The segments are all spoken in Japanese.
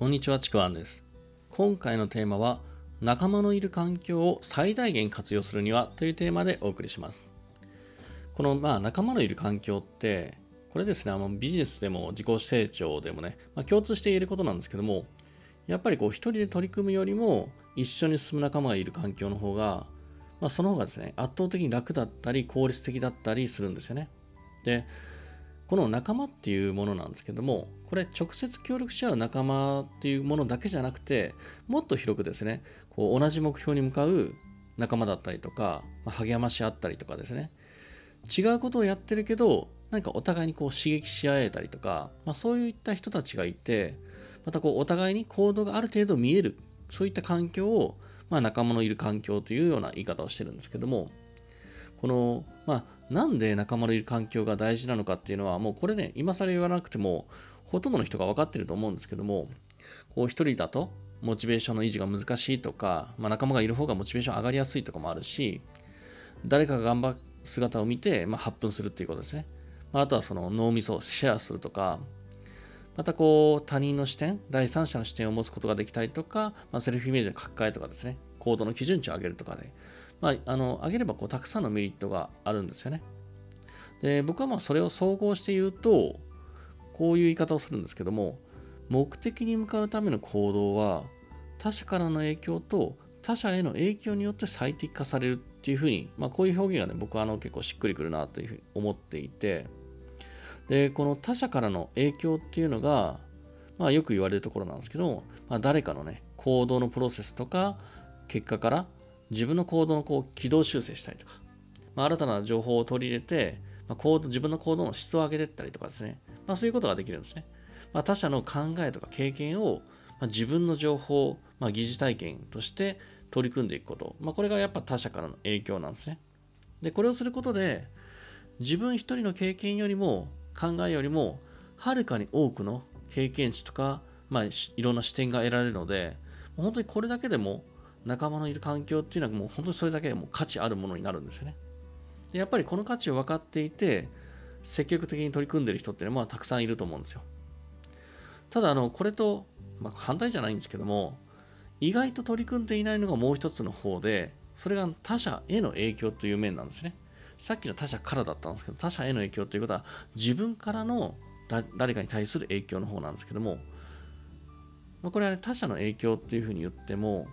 こんにちは、ちくわんです。今回のテーマは、仲間のいる環境を最大限活用するにはというテーマでお送りします。この、まあ、仲間のいる環境って、これですね、あのビジネスでも自己成長でもね、まあ、共通して言えることなんですけども、やっぱりこう、一人で取り組むよりも、一緒に進む仲間がいる環境の方が、まあ、その方がですね、圧倒的に楽だったり、効率的だったりするんですよね。で、この仲間っていうものなんですけども、これ直接協力し合う仲間っていうものだけじゃなくて、もっと広くですね、こう同じ目標に向かう仲間だったりとか、まあ、励まし合ったりとかですね、違うことをやってるけど、何かお互いにこう刺激し合えたりとか、まあ、そういった人たちがいて、またこうお互いに行動がある程度見える、そういった環境を、まあ、仲間のいる環境というような言い方をしてるんですけども、この、まあ、なんで仲間のいる環境が大事なのかっていうのは、もうこれね、今更言わなくても、ほとんどの人が分かってると思うんですけども、こう一人だと、モチベーションの維持が難しいとか、まあ、仲間がいる方がモチベーション上がりやすいとかもあるし、誰かが頑張る姿を見て、まあ、発奮するっていうことですね。まあ、あとはその脳みそをシェアするとか、またこう他人の視点、第三者の視点を持つことができたりとか、まあ、セルフイメージの書き換えとかですね、行動の基準値を上げるとかで、まあ、あの上げればこうたくさんのメリットがあるんですよね。で僕はまあそれを総合して言うと、こういう言い方をするんですけども、目的に向かうための行動は、他者からの影響と他者への影響によって最適化されるっていうふうに、まあ、こういう表現がね、僕はあの結構しっくりくるなというふうに思っていて、で、この他者からの影響っていうのが、まあ、よく言われるところなんですけど、まあ、誰かのね、行動のプロセスとか、結果から自分の行動のこう軌道修正したりとか、まあ、新たな情報を取り入れて、まあ、行動自分の行動の質を上げていったりとかですね、まあ、そういうことができるんですね。まあ、他者の考えとか経験を、まあ、自分の情報、まあ、疑似体験として取り組んでいくこと、まあ、これがやっぱ他者からの影響なんですね。で、これをすることで、自分一人の経験よりも、考えよりも、はるかに多くの経験値とか、まあ、いろんな視点が得られるので、本当にこれだけでも仲間のいる環境っていうのはもう本当にそれだけでも価値あるものになるんですよね。でやっぱりこの価値を分かっていて、積極的に取り組んでる人っていうのはたくさんいると思うんですよ。ただ、あの、これと、まあ、反対じゃないんですけども、意外と取り組んでいないのがもう一つの方で、それが他者への影響という面なんですね。さっきの他者からだったんですけど、他者への影響ということは、自分からの誰かに対する影響の方なんですけども、まあ、これは、ね、他者の影響っていうふうに言っても、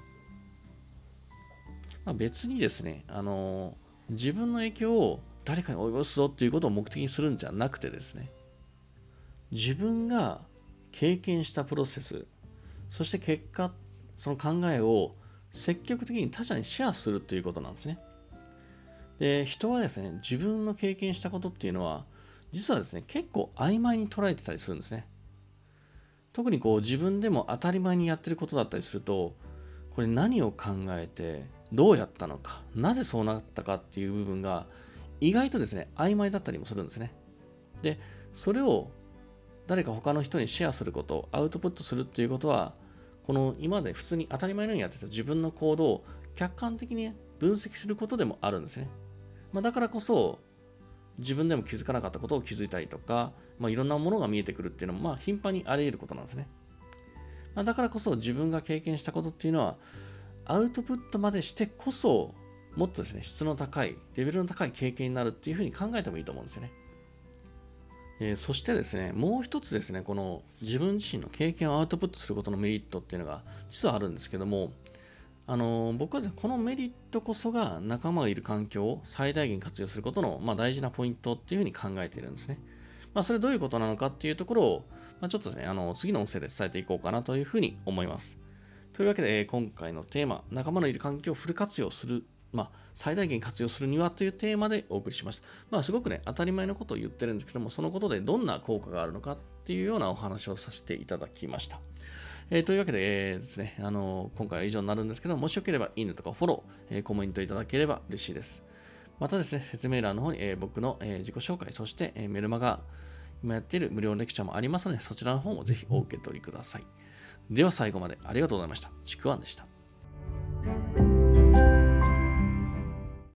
まあ、別にですね、あの、自分の影響を誰かに及ぼすぞっていうことを目的にするんじゃなくてですね、自分が経験したプロセス、そして結果、その考えを積極的に他者にシェアするということなんですね。で、人はですね、自分の経験したことっていうのは、実はですね、結構曖昧に捉えてたりするんですね。特にこう自分でも当たり前にやってることだったりすると、これ何を考えて、どうやったのか、なぜそうなったかっていう部分が意外とですね、曖昧だったりもするんですね。で、それを誰か他の人にシェアすること、アウトプットするっていうことは、この今まで普通に当たり前のようにやってた自分の行動を客観的に分析することでもあるんですね。まあ、だからこそ、自分でも気づかなかったことを気づいたりとか、まあ、いろんなものが見えてくるっていうのも、まあ、頻繁にあり得ることなんですね。まあ、だからこそ自分が経験したことっていうのは、アウトプットまでしてこそ、もっとですね、質の高い、レベルの高い経験になるっていうふうに考えてもいいと思うんですよね。えー、そしてですね、もう一つですね、この自分自身の経験をアウトプットすることのメリットっていうのが実はあるんですけども、あのー、僕は、ね、このメリットこそが仲間がいる環境を最大限活用することの、まあ、大事なポイントっていうふうに考えているんですね。まあ、それどういうことなのかっていうところを、まあ、ちょっとね、あの次の音声で伝えていこうかなというふうに思います。というわけで、え、今回のテーマ、仲間のいる環境をフル活用するまあ、最大限活用するにはというテーマでお送りしました。まあ、すごくね、当たり前のことを言ってるんですけども、そのことでどんな効果があるのかっていうようなお話をさせていただきました。えー、というわけで、えー、ですね、あの今回は以上になるんですけど、もしよければいいねとかフォロー、えコメントいただければ嬉しいです。またですね、説明欄の方に、え僕の、え自己紹介、そして、えメルマガ、今やっている無料レクチャーもありますので、そちらの方もぜひお受け取りください。では最後までありがとうございました。ちくわんでした。